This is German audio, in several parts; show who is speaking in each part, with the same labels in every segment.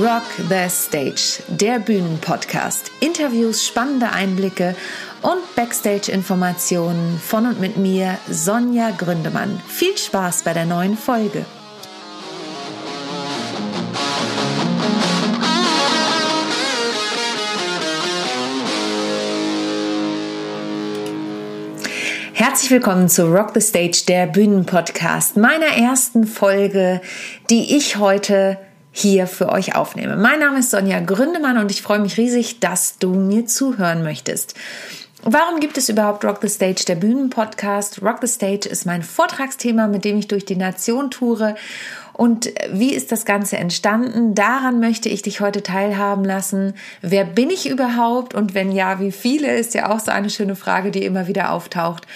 Speaker 1: Rock the Stage, der Bühnenpodcast. Interviews, spannende Einblicke und Backstage-Informationen von und mit mir, Sonja Gründemann. Viel Spaß bei der neuen Folge. Herzlich willkommen zu Rock the Stage, der Bühnenpodcast, meiner ersten Folge, die ich heute hier für euch aufnehme. Mein Name ist Sonja Gründemann und ich freue mich riesig, dass du mir zuhören möchtest. Warum gibt es überhaupt Rock the Stage, der Bühnenpodcast? Rock the Stage ist mein Vortragsthema, mit dem ich durch die Nation toure. Und wie ist das Ganze entstanden? Daran möchte ich dich heute teilhaben lassen. Wer bin ich überhaupt? Und wenn ja, wie viele, ist ja auch so eine schöne Frage, die immer wieder auftaucht.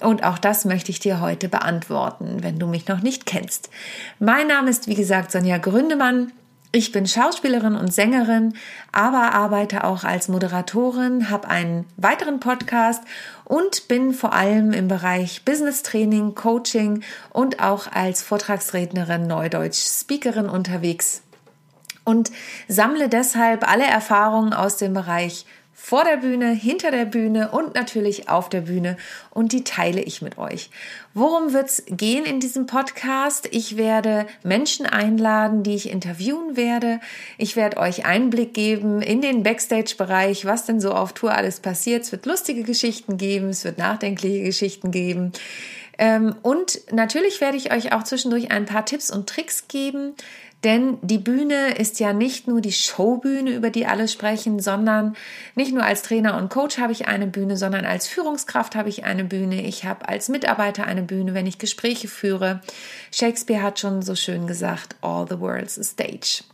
Speaker 1: Und auch das möchte ich dir heute beantworten, wenn du mich noch nicht kennst. Mein Name ist, wie gesagt, Sonja Gründemann. Ich bin Schauspielerin und Sängerin, aber arbeite auch als Moderatorin, habe einen weiteren Podcast und bin vor allem im Bereich Business Training, Coaching und auch als Vortragsrednerin, Neudeutsch Speakerin unterwegs und sammle deshalb alle Erfahrungen aus dem Bereich vor der Bühne, hinter der Bühne und natürlich auf der Bühne und die teile ich mit euch. Worum wird es gehen in diesem Podcast? Ich werde Menschen einladen, die ich interviewen werde. Ich werde euch Einblick geben in den Backstage-Bereich, was denn so auf Tour alles passiert. Es wird lustige Geschichten geben, es wird nachdenkliche Geschichten geben. Ähm, und natürlich werde ich euch auch zwischendurch ein paar Tipps und Tricks geben, denn die Bühne ist ja nicht nur die Showbühne, über die alle sprechen, sondern nicht nur als Trainer und Coach habe ich eine Bühne, sondern als Führungskraft habe ich eine Bühne. Ich habe als Mitarbeiter eine Bühne, wenn ich Gespräche führe. Shakespeare hat schon so schön gesagt, all the world's a stage.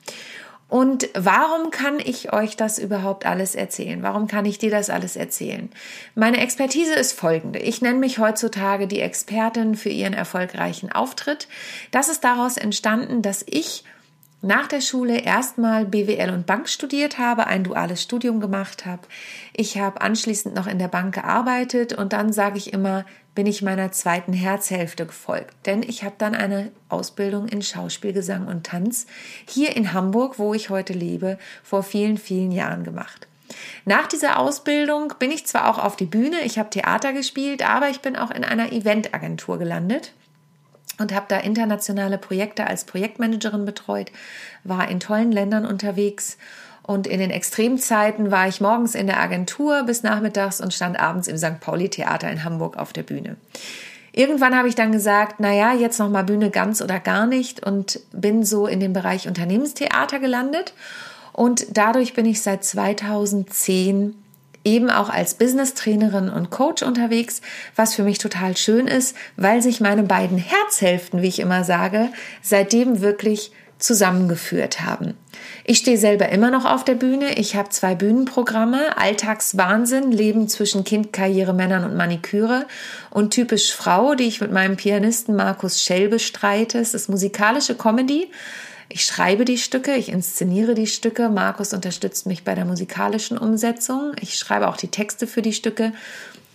Speaker 1: Und warum kann ich euch das überhaupt alles erzählen? Warum kann ich dir das alles erzählen? Meine Expertise ist folgende. Ich nenne mich heutzutage die Expertin für ihren erfolgreichen Auftritt. Das ist daraus entstanden, dass ich nach der Schule erstmal BWL und Bank studiert habe, ein duales Studium gemacht habe. Ich habe anschließend noch in der Bank gearbeitet und dann sage ich immer, bin ich meiner zweiten Herzhälfte gefolgt, denn ich habe dann eine Ausbildung in Schauspiel, Gesang und Tanz hier in Hamburg, wo ich heute lebe, vor vielen, vielen Jahren gemacht. Nach dieser Ausbildung bin ich zwar auch auf die Bühne, ich habe Theater gespielt, aber ich bin auch in einer Eventagentur gelandet und habe da internationale Projekte als Projektmanagerin betreut, war in tollen Ländern unterwegs und in den Extremzeiten war ich morgens in der Agentur bis nachmittags und stand abends im St. Pauli Theater in Hamburg auf der Bühne. Irgendwann habe ich dann gesagt, na ja, jetzt noch mal Bühne ganz oder gar nicht und bin so in den Bereich Unternehmenstheater gelandet und dadurch bin ich seit 2010 eben auch als Business-Trainerin und Coach unterwegs, was für mich total schön ist, weil sich meine beiden Herzhälften, wie ich immer sage, seitdem wirklich zusammengeführt haben. Ich stehe selber immer noch auf der Bühne. Ich habe zwei Bühnenprogramme, Alltagswahnsinn, Leben zwischen Kind, Karriere, Männern und Maniküre und typisch Frau, die ich mit meinem Pianisten Markus Schell bestreite. Es ist musikalische Comedy ich schreibe die Stücke, ich inszeniere die Stücke. Markus unterstützt mich bei der musikalischen Umsetzung. Ich schreibe auch die Texte für die Stücke.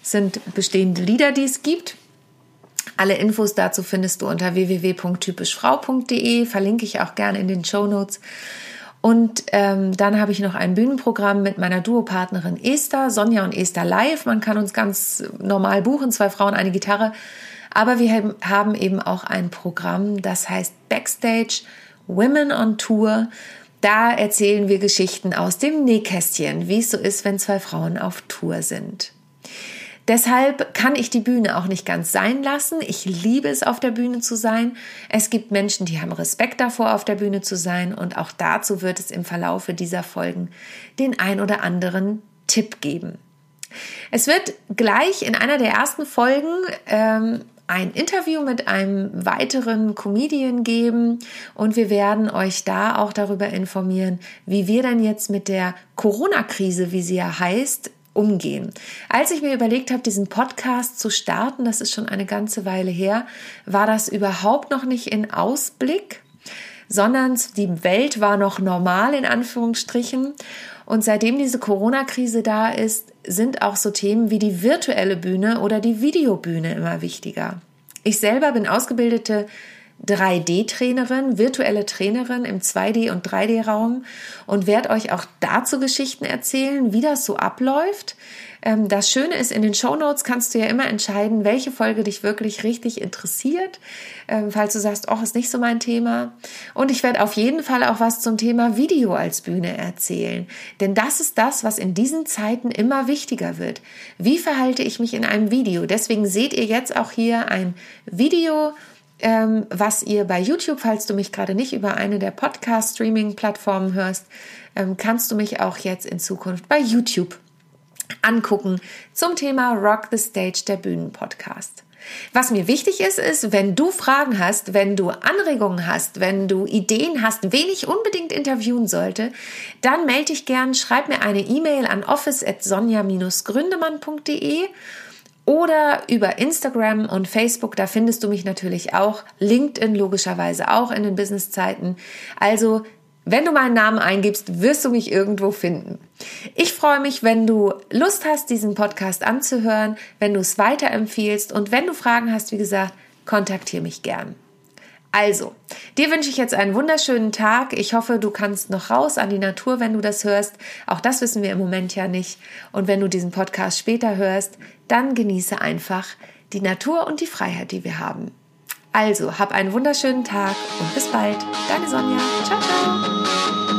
Speaker 1: Es sind bestehende Lieder, die es gibt. Alle Infos dazu findest du unter www.typischfrau.de. Verlinke ich auch gerne in den Show Notes. Und ähm, dann habe ich noch ein Bühnenprogramm mit meiner Duopartnerin Esther, Sonja und Esther live. Man kann uns ganz normal buchen, zwei Frauen, eine Gitarre. Aber wir haben eben auch ein Programm, das heißt Backstage Women on Tour. Da erzählen wir Geschichten aus dem Nähkästchen, wie es so ist, wenn zwei Frauen auf Tour sind. Deshalb kann ich die Bühne auch nicht ganz sein lassen. Ich liebe es, auf der Bühne zu sein. Es gibt Menschen, die haben Respekt davor, auf der Bühne zu sein. Und auch dazu wird es im Verlaufe dieser Folgen den ein oder anderen Tipp geben. Es wird gleich in einer der ersten Folgen ähm, ein Interview mit einem weiteren Comedian geben und wir werden euch da auch darüber informieren, wie wir denn jetzt mit der Corona-Krise, wie sie ja heißt, umgehen. Als ich mir überlegt habe, diesen Podcast zu starten, das ist schon eine ganze Weile her, war das überhaupt noch nicht in Ausblick, sondern die Welt war noch normal in Anführungsstrichen. Und seitdem diese Corona-Krise da ist, sind auch so Themen wie die virtuelle Bühne oder die Videobühne immer wichtiger. Ich selber bin ausgebildete 3D-Trainerin, virtuelle Trainerin im 2D- und 3D-Raum und werde euch auch dazu Geschichten erzählen, wie das so abläuft. Ähm, das Schöne ist, in den Show Notes kannst du ja immer entscheiden, welche Folge dich wirklich richtig interessiert, ähm, falls du sagst, oh, ist nicht so mein Thema. Und ich werde auf jeden Fall auch was zum Thema Video als Bühne erzählen. Denn das ist das, was in diesen Zeiten immer wichtiger wird. Wie verhalte ich mich in einem Video? Deswegen seht ihr jetzt auch hier ein Video ähm, was ihr bei YouTube, falls du mich gerade nicht über eine der Podcast-Streaming-Plattformen hörst, ähm, kannst du mich auch jetzt in Zukunft bei YouTube angucken zum Thema Rock the Stage, der Bühnenpodcast. Was mir wichtig ist, ist, wenn du Fragen hast, wenn du Anregungen hast, wenn du Ideen hast, wen ich unbedingt interviewen sollte, dann melde dich gern, schreib mir eine E-Mail an office@sonja-gründemann.de oder über Instagram und Facebook, da findest du mich natürlich auch, LinkedIn logischerweise auch in den Businesszeiten. Also wenn du meinen Namen eingibst, wirst du mich irgendwo finden. Ich freue mich, wenn du Lust hast, diesen Podcast anzuhören, wenn du es weiterempfiehlst und wenn du Fragen hast, wie gesagt, kontaktiere mich gern. Also, dir wünsche ich jetzt einen wunderschönen Tag. Ich hoffe, du kannst noch raus an die Natur, wenn du das hörst. Auch das wissen wir im Moment ja nicht. Und wenn du diesen Podcast später hörst, dann genieße einfach die Natur und die Freiheit, die wir haben. Also, hab einen wunderschönen Tag und bis bald. Deine Sonja. Ciao, ciao.